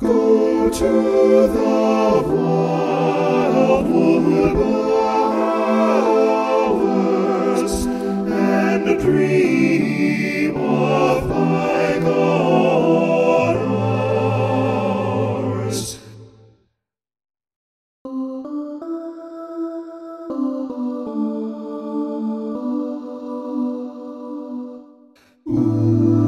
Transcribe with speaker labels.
Speaker 1: Go to the wildwood bowers and dream of my honors. Ooh.